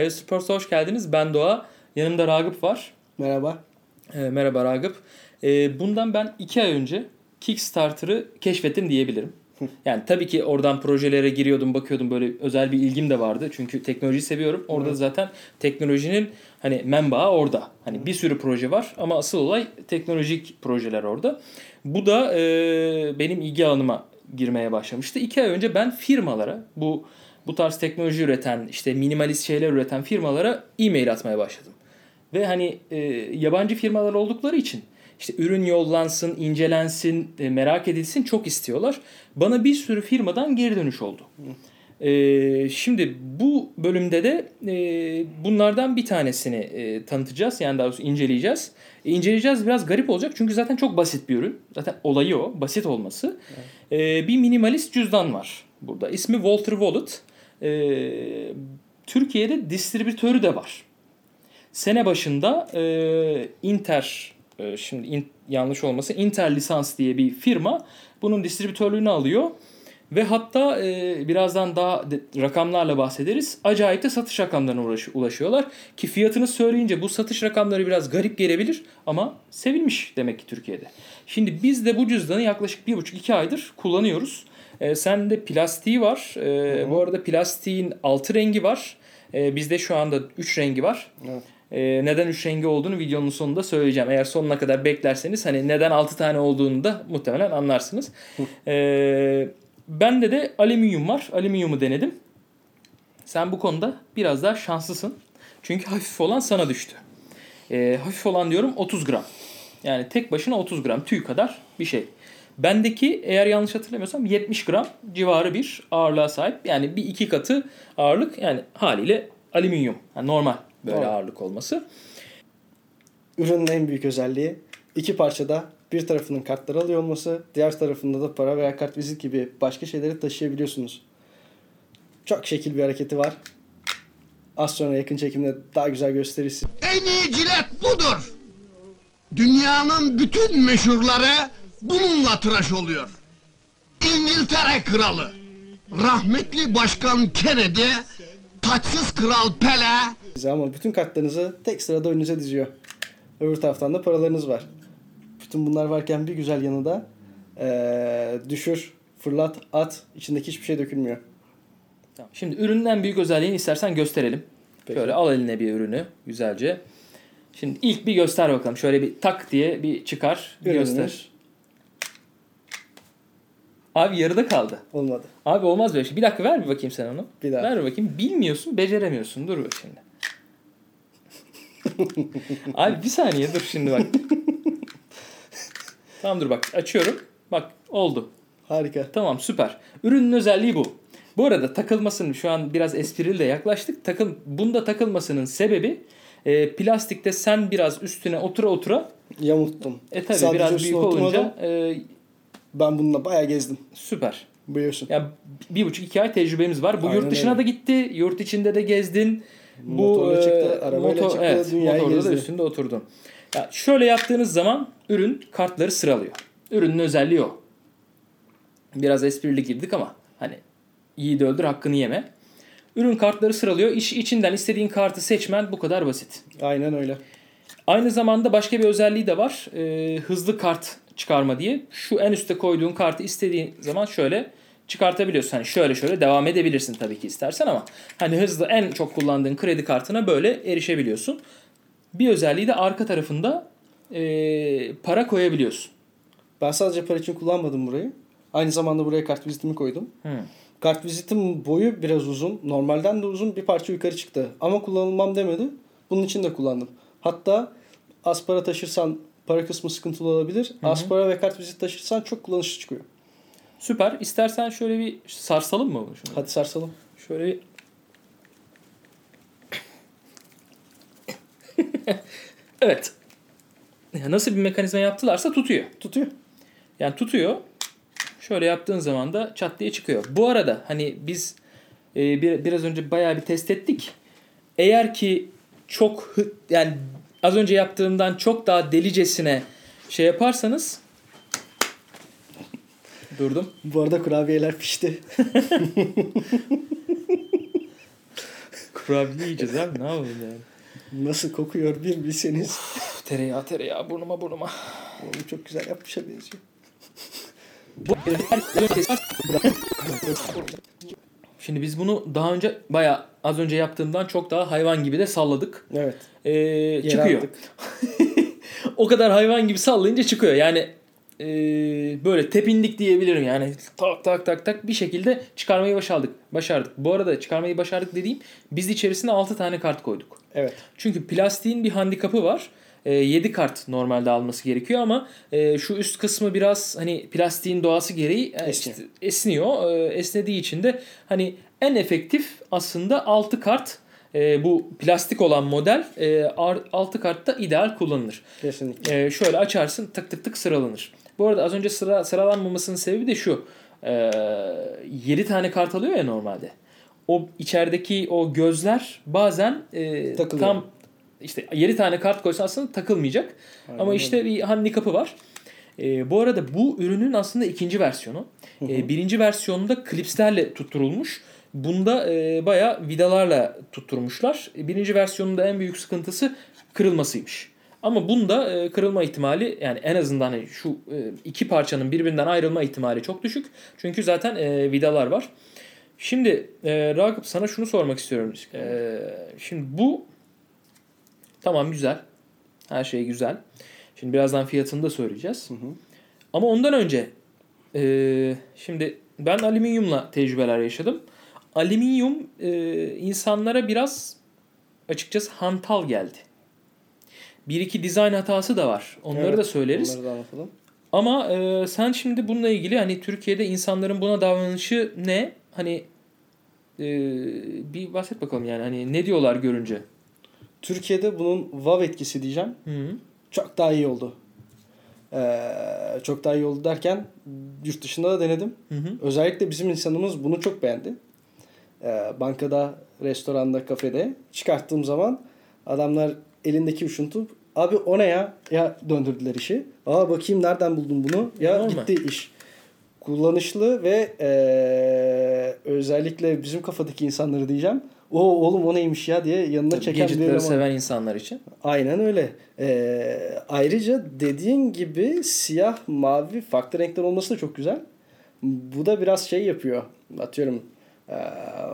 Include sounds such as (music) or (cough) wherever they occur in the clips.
iOS Sports'a hoş geldiniz. Ben Doğa. Yanımda Ragıp var. Merhaba. E, merhaba Ragıp. E, bundan ben iki ay önce Kickstarter'ı keşfettim diyebilirim. Yani tabii ki oradan projelere giriyordum, bakıyordum böyle özel bir ilgim de vardı. Çünkü teknolojiyi seviyorum. Orada Hı. zaten teknolojinin hani menbaı orada. Hani bir sürü proje var ama asıl olay teknolojik projeler orada. Bu da e, benim ilgi alanıma girmeye başlamıştı. İki ay önce ben firmalara bu bu tarz teknoloji üreten işte minimalist şeyler üreten firmalara e-mail atmaya başladım. Ve hani e, yabancı firmalar oldukları için işte ürün yollansın, incelensin, e, merak edilsin çok istiyorlar. Bana bir sürü firmadan geri dönüş oldu. E, şimdi bu bölümde de e, bunlardan bir tanesini e, tanıtacağız. Yani daha doğrusu inceleyeceğiz. E, inceleyeceğiz biraz garip olacak çünkü zaten çok basit bir ürün. Zaten olayı o, basit olması. E, bir minimalist cüzdan var burada. İsmi Walter Wallet. E, Türkiye'de distribütörü de var. Sene başında e, Inter e, şimdi in- yanlış olması Inter lisans diye bir firma bunun distribütörlüğünü alıyor ve hatta e, birazdan daha de- rakamlarla bahsederiz. Acayip de satış rakamlarına uğraş- ulaşıyorlar ki fiyatını söyleyince bu satış rakamları biraz garip gelebilir ama sevilmiş demek ki Türkiye'de. Şimdi biz de bu cüzdanı yaklaşık bir buçuk iki aydır kullanıyoruz. E, sende plastiği var. E, bu arada plastiğin altı rengi var. E, bizde şu anda 3 rengi var. Evet. E, neden 3 rengi olduğunu videonun sonunda söyleyeceğim. Eğer sonuna kadar beklerseniz hani neden 6 tane olduğunu da muhtemelen anlarsınız. e, bende de alüminyum var. Alüminyumu denedim. Sen bu konuda biraz daha şanslısın. Çünkü hafif olan sana düştü. E, hafif olan diyorum 30 gram. Yani tek başına 30 gram tüy kadar bir şey. Bendeki eğer yanlış hatırlamıyorsam 70 gram civarı bir ağırlığa sahip. Yani bir iki katı ağırlık yani haliyle alüminyum. Yani normal böyle Doğru. ağırlık olması. Ürünün en büyük özelliği iki parçada bir tarafının kartları alıyor olması, diğer tarafında da para veya kart vizit gibi başka şeyleri taşıyabiliyorsunuz. Çok şekil bir hareketi var. Az sonra yakın çekimde daha güzel gösterisi. En iyi cilet budur. Dünyanın bütün meşhurları bununla tıraş oluyor. İngiltere kralı, rahmetli başkan Kennedy, taçsız kral Pele, Size ama bütün kartlarınızı tek sırada önünüze diziyor. Öbür taraftan da paralarınız var. Bütün bunlar varken bir güzel yanı da eee, düşür, fırlat, at. içindeki hiçbir şey dökülmüyor. Tamam. Şimdi ürünün en büyük özelliğini istersen gösterelim. Peki. Şöyle al eline bir ürünü güzelce. Şimdi ilk bir göster bakalım. Şöyle bir tak diye bir çıkar. Bir Ürünümüz göster. Abi yarıda kaldı. Olmadı. Abi olmaz böyle şey. Bir dakika ver bir bakayım sen onu. Bir daha. Ver bir bakayım. Bilmiyorsun, beceremiyorsun. Dur bak şimdi. (laughs) Abi bir saniye dur şimdi bak. tamam dur bak açıyorum. Bak oldu. Harika. Tamam süper. Ürünün özelliği bu. Bu arada takılmasının şu an biraz esprili de yaklaştık. Takıl, bunda takılmasının sebebi e, plastikte sen biraz üstüne otura otura Yamulttum. e tabi biraz büyük olunca e, Ben bununla bayağı gezdim. süper. Biliyorsun. Ya bir buçuk iki ay tecrübemiz var. Bu Aynen yurt dışına öyle. da gitti. Yurt içinde de gezdin. Bu Motorla e, çıktı, arabayla çıktı, dünyayı motorla da gezdi. üstünde oturdun. Ya şöyle yaptığınız zaman ürün kartları sıralıyor. Ürünün özelliği o. Biraz esprili girdik ama hani iyi de öldür hakkını yeme. Ürün kartları sıralıyor. İç, içinden istediğin kartı seçmen bu kadar basit. Aynen öyle. Aynı zamanda başka bir özelliği de var. Ee, hızlı kart çıkarma diye. Şu en üste koyduğun kartı istediğin zaman şöyle çıkartabiliyorsun. Hani şöyle şöyle devam edebilirsin tabii ki istersen ama hani hızlı en çok kullandığın kredi kartına böyle erişebiliyorsun. Bir özelliği de arka tarafında ee, para koyabiliyorsun. Ben sadece para için kullanmadım burayı. Aynı zamanda buraya kart vizitimi koydum. Hmm. Kart vizitim boyu biraz uzun. Normalden de uzun bir parça yukarı çıktı. Ama kullanılmam demedi. Bunun için de kullandım. Hatta az para taşırsan para kısmı sıkıntılı olabilir. Az para ve kart vizit taşırsan çok kullanışlı çıkıyor. Süper. İstersen şöyle bir sarsalım mı bunu? Şunu? Hadi sarsalım. Şöyle bir... (laughs) evet. Ya nasıl bir mekanizma yaptılarsa tutuyor. Tutuyor. Yani tutuyor. Şöyle yaptığın zaman da çat diye çıkıyor. Bu arada hani biz e, bir, biraz önce bayağı bir test ettik. Eğer ki çok yani az önce yaptığımdan çok daha delicesine şey yaparsanız durdum. Bu arada kurabiyeler pişti. Kurabiye yiyeceğiz abi ne yapalım yani. Nasıl kokuyor bir bilseniz. Uf, tereyağı tereyağı burnuma burnuma. Oğlum çok güzel yapmışa benziyor. Şimdi biz bunu daha önce baya az önce yaptığımdan çok daha hayvan gibi de salladık. Evet. Ee, çıkıyor. (laughs) o kadar hayvan gibi sallayınca çıkıyor. Yani e, böyle tepindik diyebilirim yani tak tak tak tak bir şekilde çıkarmayı başardık. Başardık. Bu arada çıkarmayı başardık dediğim biz içerisine 6 tane kart koyduk. Evet. Çünkü plastiğin bir handikapı var. 7 kart normalde alması gerekiyor ama e, şu üst kısmı biraz hani plastiğin doğası gereği e, Esniyor. işte esniyor. E, esnediği için de hani en efektif aslında 6 kart e, bu plastik olan model e, 6 kartta ideal kullanılır. Kesinlikle. E, şöyle açarsın tık tık tık sıralanır. Bu arada az önce sıra sıralanmamasının sebebi de şu. E, 7 tane kart alıyor ya normalde. O içerideki o gözler bazen e, Takılıyor. tam işte 7 tane kart koysa aslında takılmayacak. Aynen Ama işte bir handikapı var. E, bu arada bu ürünün aslında ikinci versiyonu. E, birinci versiyonunda klipslerle tutturulmuş. Bunda e, bayağı vidalarla tutturmuşlar. E, Birinci versiyonunda en büyük sıkıntısı kırılmasıymış. Ama bunda e, kırılma ihtimali yani en azından hani şu e, iki parçanın birbirinden ayrılma ihtimali çok düşük. Çünkü zaten e, vidalar var. Şimdi e, Ragıp sana şunu sormak istiyorum. E, şimdi bu tamam güzel. Her şey güzel. Şimdi birazdan fiyatını da söyleyeceğiz. Ama ondan önce e, şimdi ben alüminyumla tecrübeler yaşadım. Alüminyum e, insanlara biraz açıkçası hantal geldi. Bir iki dizayn hatası da var. Onları Evet, da söyleriz. Onları da anlatalım. Ama e, sen şimdi bununla ilgili hani Türkiye'de insanların buna davranışı ne? Hani e, bir bahset bakalım yani hani ne diyorlar görünce? Türkiye'de bunun wow etkisi diyeceğim. Hı -hı. Çok daha iyi oldu. Ee, çok daha iyi oldu derken yurt dışında da denedim. Hı hı. Özellikle bizim insanımız bunu çok beğendi. Ee, bankada, restoranda, kafede çıkarttığım zaman adamlar elindeki uçuntu abi o ne ya? Ya döndürdüler işi. Aa bakayım nereden buldun bunu? Ya Normal. gitti iş. Kullanışlı ve ee, özellikle bizim kafadaki insanları diyeceğim. O oğlum o neymiş ya diye yanına Tabii çeken bir eleman. seven insanlar için. Aynen öyle. Ee, ayrıca dediğin gibi siyah, mavi farklı renkler olması da çok güzel. Bu da biraz şey yapıyor. Atıyorum e,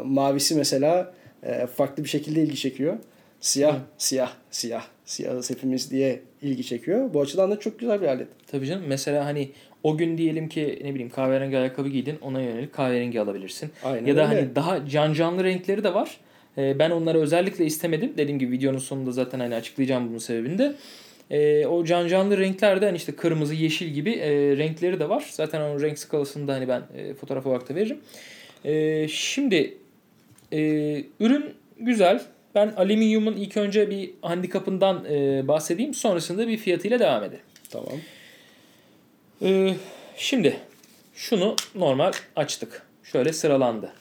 mavisi mesela e, farklı bir şekilde ilgi çekiyor. Siyah, siyah, siyah, siyahız hepimiz diye ilgi çekiyor. Bu açıdan da çok güzel bir alet. Tabii canım mesela hani o gün diyelim ki ne bileyim kahverengi ayakkabı giydin ona yönelik kahverengi alabilirsin. Aynen ya da öyle. hani daha can canlı renkleri de var. Ee, ben onları özellikle istemedim. Dediğim gibi videonun sonunda zaten hani açıklayacağım bunun sebebini de. Ee, o can canlı renklerde hani işte kırmızı, yeşil gibi e, renkleri de var. Zaten o renk skalasını da hani ben e, fotoğraf olarak da veririm. E, şimdi e, ürün güzel. Ben alüminyumun ilk önce bir handikapından e, bahsedeyim. Sonrasında bir fiyatıyla devam edelim. Tamam. Ee, şimdi şunu normal açtık. Şöyle sıralandı.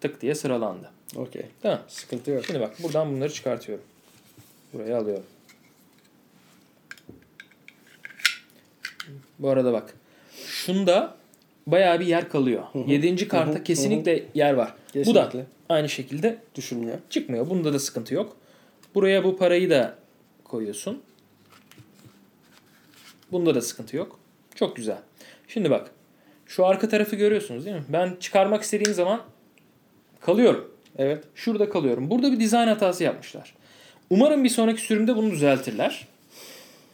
Tık diye sıralandı. Okey. Tamam. Sıkıntı yok. Şimdi bak buradan bunları çıkartıyorum. Buraya alıyorum. Bu arada bak. Şunda bayağı bir yer kalıyor. Yedinci kartta Hı hı, kesinlikle yer var. Bu da Kesinlikle. aynı şekilde Düşünmüyor. çıkmıyor. Bunda da sıkıntı yok. Buraya bu parayı da koyuyorsun. Bunda da sıkıntı yok. Çok güzel. Şimdi bak. Şu arka tarafı görüyorsunuz değil mi? Ben çıkarmak istediğim zaman kalıyorum. Evet. Şurada kalıyorum. Burada bir dizayn hatası yapmışlar. Umarım bir sonraki sürümde bunu düzeltirler.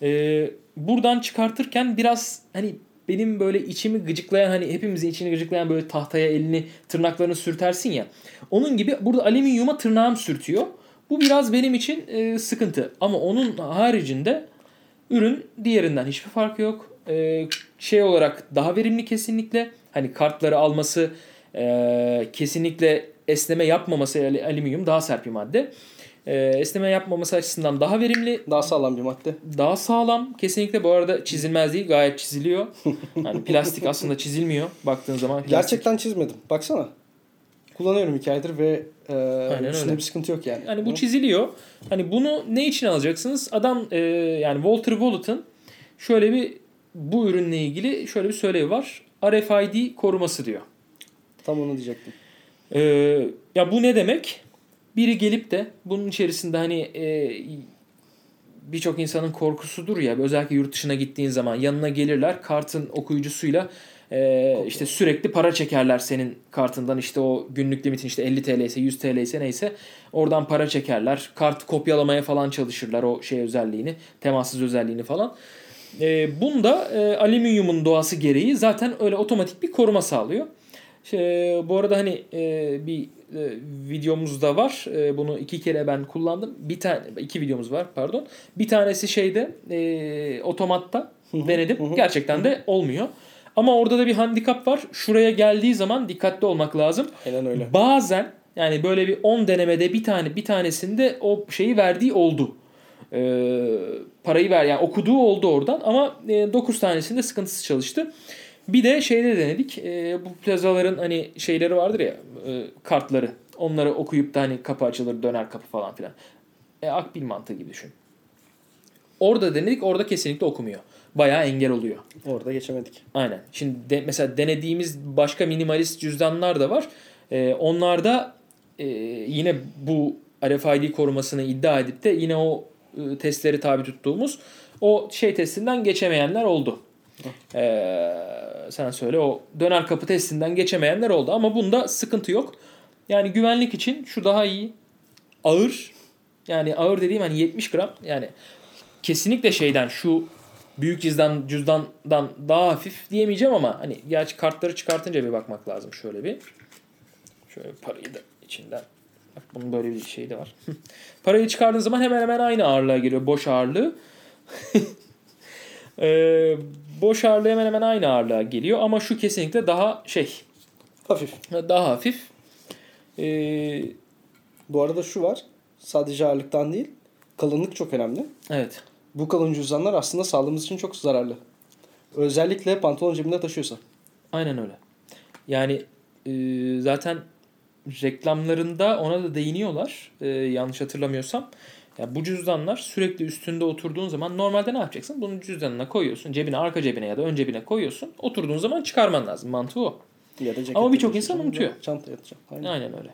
Ee, buradan çıkartırken biraz hani benim böyle içimi gıcıklayan hani hepimizin içini gıcıklayan böyle tahtaya elini tırnaklarını sürtersin ya. Onun gibi burada alüminyuma tırnağım sürtüyor. Bu biraz benim için e, sıkıntı. Ama onun haricinde ürün diğerinden hiçbir farkı yok. Ee, şey olarak daha verimli kesinlikle. Hani kartları alması e, kesinlikle esneme yapmaması al- alüminyum daha sert bir madde. Ee, esneme yapmaması açısından daha verimli, Daha sağlam bir madde. daha sağlam. Kesinlikle bu arada çizilmez değil gayet çiziliyor. (laughs) Hani plastik aslında çizilmiyor baktığın zaman. Plastik. Gerçekten çizmedim. Baksana. Kullanıyorum iki aydır ve e, öyle. bir sıkıntı yok yani. Yani bu çiziliyor. Hani bunu ne için alacaksınız? Adam e, yani Walter Wallet'ın şöyle bir bu ürünle ilgili şöyle bir söylevi var. RFID koruması diyor. Tam onu diyecektim. E, ya bu ne demek? Biri gelip de bunun içerisinde hani e, birçok insanın korkusudur ya özellikle yurt dışına gittiğin zaman yanına gelirler kartın okuyucusuyla e, işte sürekli para çekerler senin kartından işte o günlük limitin işte 50 TL ise 100 TL ise neyse oradan para çekerler. Kart kopyalamaya falan çalışırlar o şey özelliğini temassız özelliğini falan. E, bunda e, alüminyumun doğası gereği zaten öyle otomatik bir koruma sağlıyor. Şey, bu arada hani e, bir videomuz da var. E, bunu iki kere ben kullandım. Bir tane iki videomuz var pardon. Bir tanesi şeyde e, otomatta denedim. Gerçekten de olmuyor. Ama orada da bir handikap var. Şuraya geldiği zaman dikkatli olmak lazım. Aynen öyle. Bazen yani böyle bir 10 denemede bir tane bir tanesinde o şeyi verdiği oldu. Ee, parayı ver yani okuduğu oldu oradan ama e, 9 tanesinde sıkıntısı çalıştı. Bir de şeyde denedik. E, bu plazaların hani şeyleri vardır ya e, kartları. Onları okuyup da hani kapı açılır döner kapı falan filan. E, akbil mantığı gibi düşün. Orada denedik orada kesinlikle okumuyor. Bayağı engel oluyor. Orada geçemedik. Aynen. Şimdi de, mesela denediğimiz başka minimalist cüzdanlar da var. Ee, onlarda e, yine bu RFID korumasını iddia edip de yine o e, testleri tabi tuttuğumuz o şey testinden geçemeyenler oldu. Ee, sen söyle o döner kapı testinden geçemeyenler oldu ama bunda sıkıntı yok. Yani güvenlik için şu daha iyi. Ağır. Yani ağır dediğim hani 70 gram. Yani kesinlikle şeyden şu büyük cüzdan cüzdandan daha hafif diyemeyeceğim ama hani gerçi kartları çıkartınca bir bakmak lazım şöyle bir. Şöyle parayı da içinden. Bak bunun böyle bir şey de var. (laughs) parayı çıkardığın zaman hemen hemen aynı ağırlığa geliyor. Boş ağırlığı. (laughs) ee, boş ağırlığı hemen hemen aynı ağırlığa geliyor ama şu kesinlikle daha şey Hafif. daha hafif. Ee, Bu arada şu var. Sadece ağırlıktan değil. Kalınlık çok önemli. evet. Bu kalın cüzdanlar aslında sağlığımız için çok zararlı. Özellikle pantolon cebinde taşıyorsa. Aynen öyle. Yani e, zaten reklamlarında ona da değiniyorlar. E, yanlış hatırlamıyorsam. Ya bu cüzdanlar sürekli üstünde oturduğun zaman normalde ne yapacaksın? Bunu cüzdanına koyuyorsun. Cebine, arka cebine ya da ön cebine koyuyorsun. Oturduğun zaman çıkarman lazım. Mantığı o. Ya da Ama birçok insan unutuyor. Çantaya atacağım. Aynen. Aynen öyle.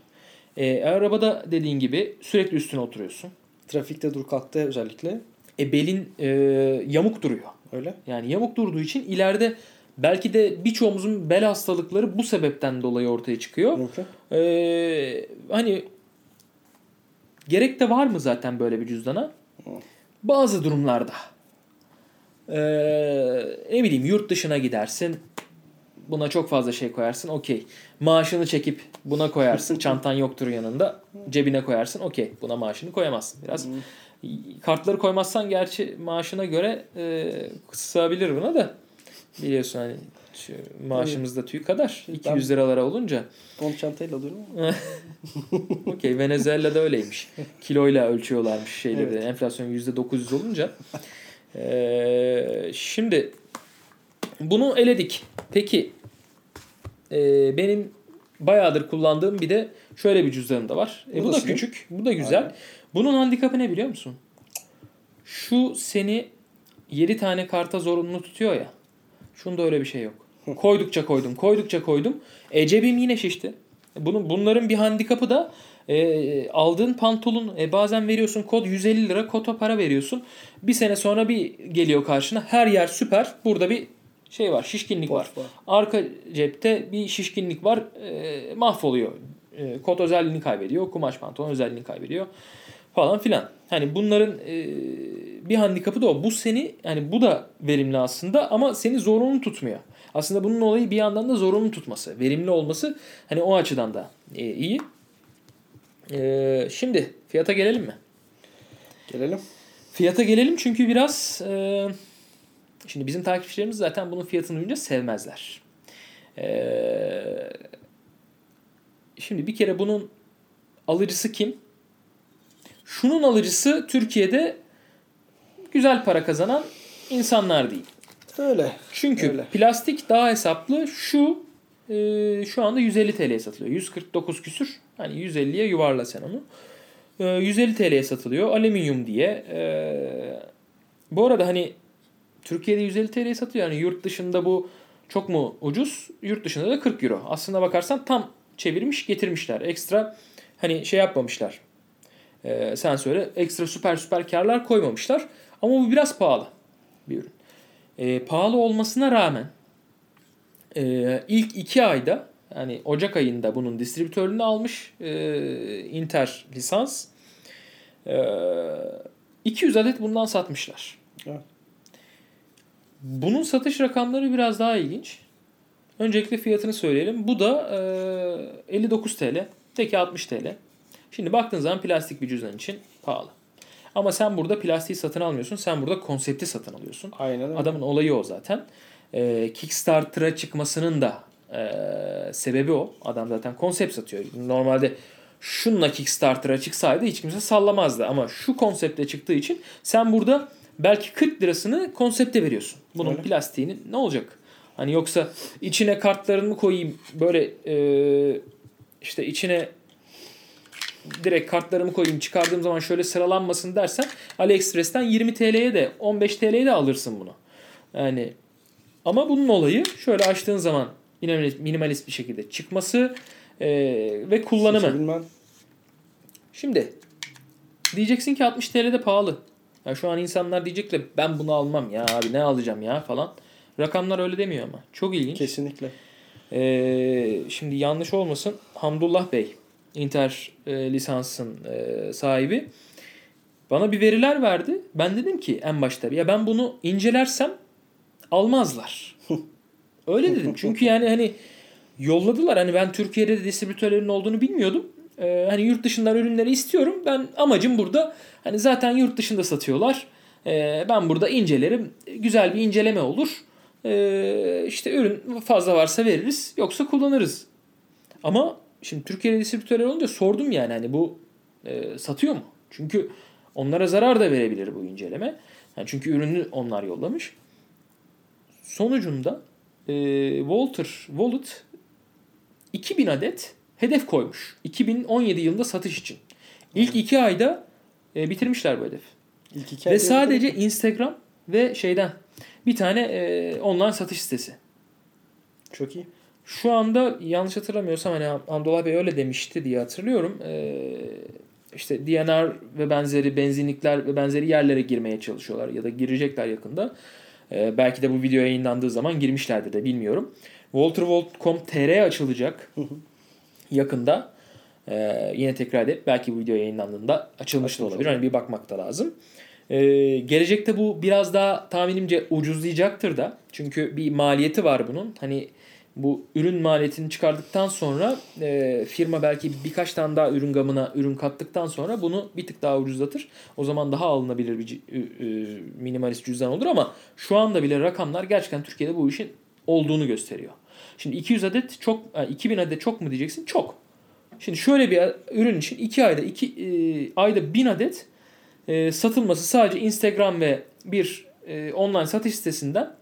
E, arabada dediğin gibi sürekli üstüne oturuyorsun. Trafikte dur kalktı özellikle. E, belin e, yamuk duruyor. Öyle. Yani yamuk durduğu için ileride belki de birçoğumuzun bel hastalıkları bu sebepten dolayı ortaya çıkıyor. Mümkün. Ee, hani gerek de var mı zaten böyle bir cüzdana? Bazı durumlarda. Ee, ne bileyim yurt dışına gidersin. Buna çok fazla şey koyarsın. Okey. Maaşını çekip buna koyarsın. (laughs) Çantan yoktur yanında. Cebine koyarsın. Okey. Buna maaşını koyamazsın. Biraz kartları koymazsan gerçi maaşına göre e, sığabilir buna da. Biliyorsun hani şu maaşımız da tüy kadar. 200 liralara olunca. Onu çantayla alıyorum ama. (laughs) Okey Venezuela'da öyleymiş. Kiloyla ölçüyorlarmış şeyleri. Evet. Enflasyon %900 olunca. Ee, şimdi bunu eledik. Peki e, benim bayağıdır kullandığım bir de şöyle bir cüzdanım da var. E, Bu da küçük. Bu da güzel. Aynen. Bunun handikapı ne biliyor musun? Şu seni 7 tane karta zorunlu tutuyor ya. Şunda öyle bir şey yok. Koydukça koydum, koydukça koydum. E cebim yine şişti. Bunun bunların bir handikapı da e, aldığın pantolon e, bazen veriyorsun kod 150 lira kota para veriyorsun. Bir sene sonra bir geliyor karşına her yer süper. Burada bir şey var şişkinlik var. Var. Arka cepte bir şişkinlik var. E, mahvoluyor. E, kot özelliğini kaybediyor. Kumaş pantolon özelliğini kaybediyor. Falan filan. Hani bunların e, bir handikapı da o. Bu seni yani bu da verimli aslında ama seni zorunlu tutmuyor. Aslında bunun olayı bir yandan da zorunlu tutması. Verimli olması hani o açıdan da e, iyi. E, şimdi fiyata gelelim mi? Gelelim. Fiyata gelelim çünkü biraz e, şimdi bizim takipçilerimiz zaten bunun fiyatını duyunca sevmezler. E, şimdi bir kere bunun alıcısı kim? Şunun alıcısı Türkiye'de güzel para kazanan insanlar değil. Öyle. Çünkü Öyle. plastik daha hesaplı. Şu e, şu anda 150 TL'ye satılıyor. 149 küsür. Hani 150'ye yuvarla sen onu. E, 150 TL'ye satılıyor. Alüminyum diye. E, bu arada hani Türkiye'de 150 TL'ye satıyor. Yani yurt dışında bu çok mu ucuz? Yurt dışında da 40 euro. Aslında bakarsan tam çevirmiş getirmişler. Ekstra hani şey yapmamışlar. E, sen söyle ekstra süper süper karlar koymamışlar. Ama bu biraz pahalı bir ürün. E, pahalı olmasına rağmen e, ilk iki ayda yani Ocak ayında bunun distribütörlüğünü almış e, Inter lisans. E, 200 adet bundan satmışlar. Evet. Bunun satış rakamları biraz daha ilginç. Öncelikle fiyatını söyleyelim. Bu da e, 59 TL. Teki 60 TL. Şimdi baktığın zaman plastik bir cüzdan için pahalı. Ama sen burada plastiği satın almıyorsun. Sen burada konsepti satın alıyorsun. Aynen öyle. Adamın olayı o zaten. E, Kickstarter'a çıkmasının da e, sebebi o. Adam zaten konsept satıyor. Normalde şunla Kickstarter'a çıksaydı hiç kimse sallamazdı. Ama şu konseptle çıktığı için sen burada belki 40 lirasını konsepte veriyorsun. Bunun Öyle. plastiğini ne olacak? Hani yoksa içine kartlarını koyayım böyle e, işte içine direkt kartlarımı koyayım çıkardığım zaman şöyle sıralanmasın dersen AliExpress'ten 20 TL'ye de 15 TL'ye de alırsın bunu. Yani ama bunun olayı şöyle açtığın zaman minimalist, minimalist bir şekilde çıkması e, ve kullanımı. Seçebilmen. Şimdi diyeceksin ki 60 TL de pahalı. Ya şu an insanlar diyecekler ben bunu almam ya abi ne alacağım ya falan. Rakamlar öyle demiyor ama. Çok ilginç. Kesinlikle. Ee, şimdi yanlış olmasın. Hamdullah Bey, Inter e, lisansın e, sahibi. Bana bir veriler verdi. Ben dedim ki en başta ya ben bunu incelersem almazlar. (laughs) Öyle dedim. Çünkü yani hani yolladılar. Hani ben Türkiye'de de distribütörlerin olduğunu bilmiyordum. Ee, hani yurt dışından ürünleri istiyorum. Ben amacım burada hani zaten yurt dışında satıyorlar. Ee, ben burada incelerim. Güzel bir inceleme olur. Ee, işte ürün fazla varsa veririz. Yoksa kullanırız. Ama şimdi Türkiye'de distribütörler olunca sordum yani hani bu e, satıyor mu? Çünkü onlara zarar da verebilir bu inceleme. Yani çünkü ürünü onlar yollamış. Sonucunda e, Walter Wallet 2000 adet hedef koymuş. 2017 yılında satış için. İlk iki ayda e, bitirmişler bu hedefi. İlk iki Ve sadece yapalım. Instagram ve şeyden bir tane e, online satış sitesi. çok iyi. Şu anda yanlış hatırlamıyorsam hani Hamdullah Bey öyle demişti diye hatırlıyorum. Ee, işte DNR ve benzeri benzinlikler ve benzeri yerlere girmeye çalışıyorlar ya da girecekler yakında. Ee, belki de bu video yayınlandığı zaman girmişlerdir de bilmiyorum. WalterVolt.com.tr açılacak yakında. Ee, yine tekrar edip belki bu video yayınlandığında açılmış da olabilir. Hani bir bakmak da lazım. Ee, gelecekte bu biraz daha tahminimce ucuzlayacaktır da. Çünkü bir maliyeti var bunun. Hani bu ürün maliyetini çıkardıktan sonra e, firma belki birkaç tane daha ürün gamına ürün kattıktan sonra bunu bir tık daha ucuzlatır. O zaman daha alınabilir bir ü- minimalist cüzdan olur ama şu anda bile rakamlar gerçekten Türkiye'de bu işin olduğunu gösteriyor. Şimdi 200 adet çok, e, 2000 adet çok mu diyeceksin? Çok. Şimdi şöyle bir ürün için 2 ayda 2 ayda 1000 adet e, satılması sadece Instagram ve bir e, online satış sitesinden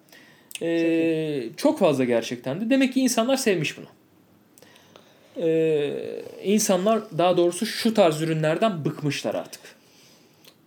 e, çok fazla gerçekten de. Demek ki insanlar sevmiş bunu. E, insanlar daha doğrusu şu tarz ürünlerden bıkmışlar artık.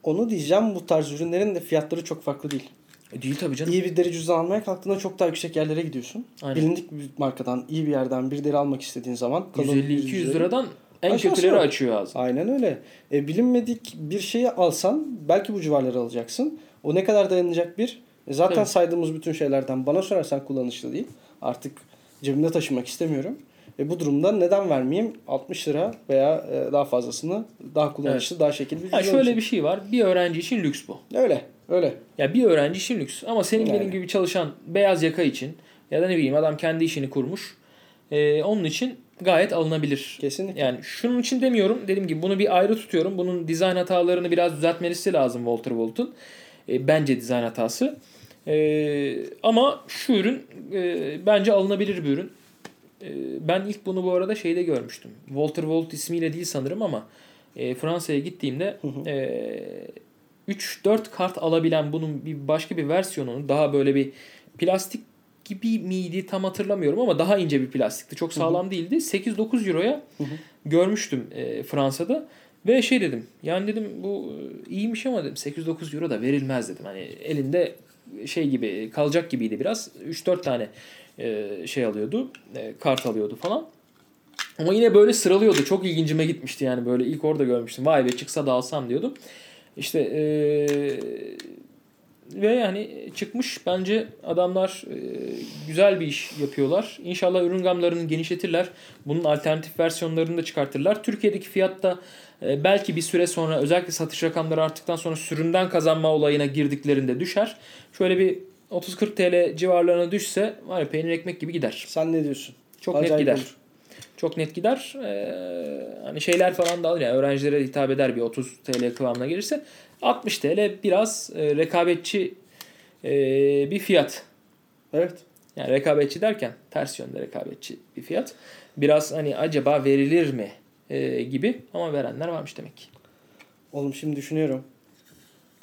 Onu diyeceğim bu tarz ürünlerin de fiyatları çok farklı değil. E, değil tabii canım. İyi bir deri cüzdan almaya kalktığında çok daha yüksek yerlere gidiyorsun. Aynen. Bilindik bir markadan, iyi bir yerden bir deri almak istediğin zaman kalın 150-200 yüzleri- liradan en Aşağısı kötüleri açıyor ağzını. Aynen öyle. E, bilinmedik bir şeyi alsan belki bu civarları alacaksın. O ne kadar dayanacak bir? E, zaten Tabii. saydığımız bütün şeylerden bana sorarsan kullanışlı değil. Artık cebimde taşımak istemiyorum. E, bu durumda neden vermeyeyim 60 lira veya e, daha fazlasını daha kullanışlı, daha şekil bir Ha, şöyle için. bir şey var. Bir öğrenci için lüks bu. Öyle, öyle. Ya bir öğrenci için lüks. Ama senin Yani. benim gibi çalışan beyaz yaka için ya da ne bileyim adam kendi işini kurmuş. e, onun için gayet alınabilir. Kesinlikle. Yani şunun için demiyorum. Dediğim gibi bunu bir ayrı tutuyorum. Bunun dizayn hatalarını biraz düzeltmesi lazım Walter Volt'un. E, bence dizayn hatası. E, ama şu ürün e, bence alınabilir bir ürün. E, ben ilk bunu bu arada şeyde görmüştüm. Walter Volt ismiyle değil sanırım ama e, Fransa'ya gittiğimde e, 3-4 kart alabilen bunun bir başka bir versiyonunu daha böyle bir plastik gibi miydi tam hatırlamıyorum ama daha ince bir plastikti. Çok sağlam değildi. 8-9 euroya görmüştüm e, Fransa'da. Ve şey dedim yani dedim bu e, iyiymiş ama dedim 8-9 euro da verilmez dedim. Hani elinde şey gibi kalacak gibiydi biraz. 3-4 tane e, şey alıyordu. e, kart alıyordu falan. Ama yine böyle sıralıyordu. Çok ilgincime gitmişti yani böyle ilk orada görmüştüm. Vay be çıksa da alsam diyordum. İşte eee, ve yani çıkmış bence adamlar eee, güzel bir iş yapıyorlar. İnşallah ürün gamlarını genişletirler. Bunun alternatif versiyonlarını da çıkartırlar. Türkiye'deki fiyat da eee, belki bir süre sonra özellikle satış rakamları arttıktan sonra sürümden kazanma olayına girdiklerinde düşer. Şöyle bir 30-40 TL civarlarına düşse var ya peynir ekmek gibi gider. Sen ne diyorsun? Çok net Acayip gider. olur. Çok net gider. Ee, hani şeyler falan da alır yani öğrencilere hitap eder bir 30 TL kıvamına gelirse. 60 TL biraz e, rekabetçi e, bir fiyat. Evet. Yani rekabetçi derken ters yönde rekabetçi bir fiyat. Biraz hani acaba verilir mi e, gibi ama verenler varmış demek ki. Oğlum şimdi düşünüyorum.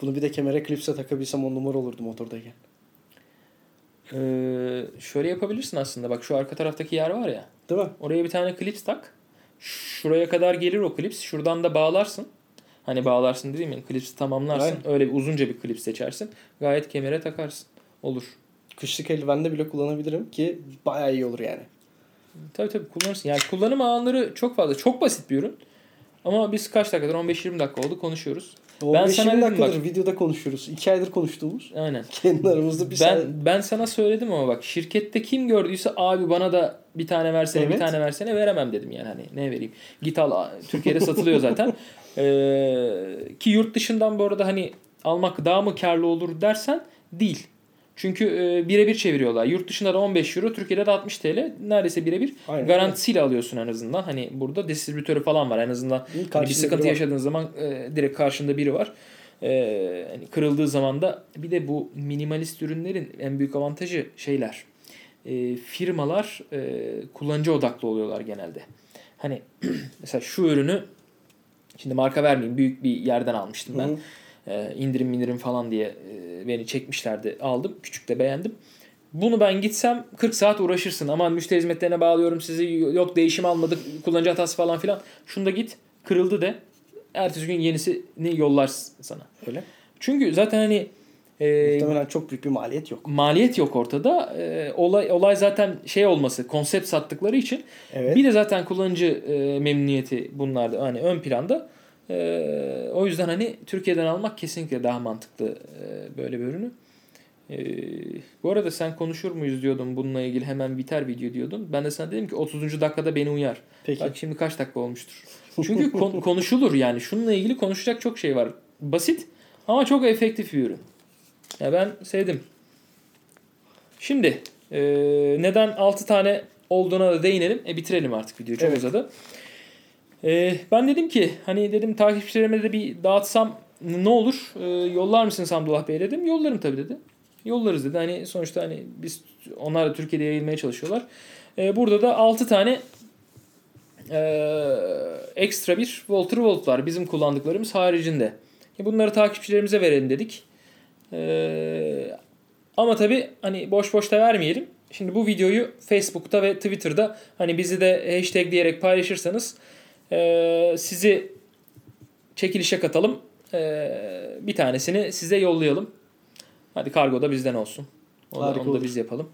Bunu bir de kemere klipse takabilsem on numara olurdu motordayken. Ee, şöyle yapabilirsin aslında. Bak şu arka taraftaki yer var ya. Değil mi? Oraya bir tane klips tak. Şuraya kadar gelir o klips. Şuradan da bağlarsın. Hani bağlarsın dediğim yani klipsi tamamlarsın. Aynen. Öyle bir uzunca bir klip seçersin. Gayet kemere takarsın. Olur. Kışlık eldivende bile kullanabilirim ki bayağı iyi olur yani. Tabii tabii kullanırsın. Yani kullanım alanları çok fazla. Çok basit bir ürün. Ama biz kaç dakikadır? 15-20 dakika oldu konuşuyoruz. Ben 15 sana 20 dedim dakikadır videoda konuşuyoruz. 2 aydır konuştuğumuz. Aynen. Kendi aramızda bir Ben saat. ben sana söyledim ama bak şirkette kim gördüyse abi bana da bir tane versene bir Evet. tane versene veremem dedim yani hani ne vereyim. Git al Türkiye'de satılıyor zaten. (laughs) Ee, ki yurt dışından bu arada hani almak daha mı karlı olur dersen değil. Çünkü e, birebir çeviriyorlar. Yurt dışında da 15 euro, Türkiye'de de 60 TL. Neredeyse birebir. Aynen. Garantisiyle alıyorsun en azından. Hani burada distribütörü falan var en azından. Hani bir sıkıntı yaşadığın zaman e, direkt karşında biri var. E, hani kırıldığı zaman da bir de bu minimalist ürünlerin en büyük avantajı şeyler. E, firmalar e, kullanıcı odaklı oluyorlar genelde. Hani (clears throat) mesela şu ürünü şimdi marka vermeyeyim büyük bir yerden almıştım ben. Hı. E, indirim indirim falan diye e, beni çekmişlerdi aldım. Küçük de beğendim. Bunu ben gitsem 40 saat uğraşırsın. Aman müşteri hizmetlerine bağlıyorum sizi. Yok değişim almadık. Kullanıcı hatası falan filan. Şunda git. Kırıldı de. Ertesi gün yenisini yollar sana. Öyle. Çünkü zaten hani e, Muhtemelen çok büyük bir maliyet yok. maliyet yok ortada. E, olay olay zaten şey olması, konsept sattıkları için. Evet. Bir de zaten kullanıcı e, memnuniyeti bunlarda hani ön planda. E, o yüzden hani Türkiye'den almak kesinlikle daha mantıklı e, böyle bir ürünü. E, bu arada sen konuşur muyuz diyordum bununla ilgili hemen biter video diyordun. Ben de sana dedim ki 30. dakikada beni uyar. Peki. Bak şimdi kaç dakika olmuştur. Çünkü kon- (laughs) konuşulur yani. Şununla ilgili konuşacak çok şey var. Basit ama çok efektif bir ürün. Ya ben sevdim. Şimdi e, neden 6 tane olduğuna da değinelim. E bitirelim artık video çok Evet. uzadı. E, ben dedim ki hani dedim takipçilerime de bir dağıtsam ne olur? E, yollar mısın Samdullah Bey dedim. Yollarım tabii dedi. Yollarız dedi. Hani sonuçta hani biz onlar da Türkiye'de yayılmaya çalışıyorlar. E, burada da 6 tane e, ekstra bir Walter Volt var. Bizim kullandıklarımız haricinde. E, bunları takipçilerimize verelim dedik. E, ama tabii hani boş boş da vermeyelim. Şimdi bu videoyu Facebook'ta ve Twitter'da hani bizi de hashtag diyerek paylaşırsanız e, sizi çekilişe katalım. E, bir tanesini size yollayalım. Hadi kargo da bizden olsun. Onu, da- Harika onu da olur. biz yapalım.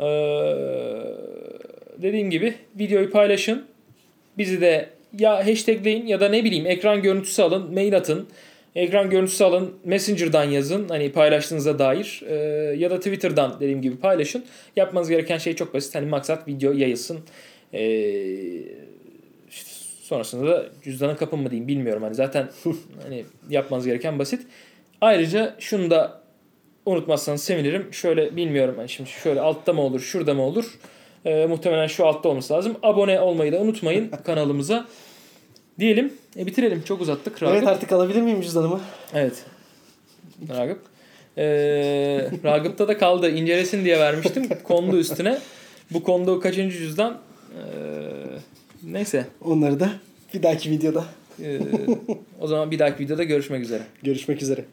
E, dediğim gibi videoyu paylaşın. Bizi de ya hashtagleyin ya da ne bileyim ekran görüntüsü alın, mail atın. Ekran görüntüsü alın, Messenger'dan yazın hani paylaştığınıza dair Ee, ya da Twitter'dan dediğim gibi paylaşın. Yapmanız gereken şey çok basit. Hani maksat video yayılsın. İşte sonrasında da cüzdana kapın mı diyeyim bilmiyorum. Hani zaten (laughs) hani yapmanız gereken basit. Ayrıca şunu da unutmazsanız sevinirim. Şöyle bilmiyorum hani şimdi şöyle altta mı olur, şurada mı olur? Ee, muhtemelen şu altta olması lazım. Abone olmayı da unutmayın kanalımıza. Diyelim. E, bitirelim. Çok uzattık. Ragıp. Evet artık alabilir miyim cüzdanımı? Evet. Ragıp. Ee, Ragıp'ta da kaldı. İncelesin diye vermiştim. Kondu üstüne. Bu kondu kaçıncı cüzdan? Ee, neyse. Onları da bir dahaki videoda Ee, o zaman bir dahaki videoda görüşmek üzere. görüşmek üzere.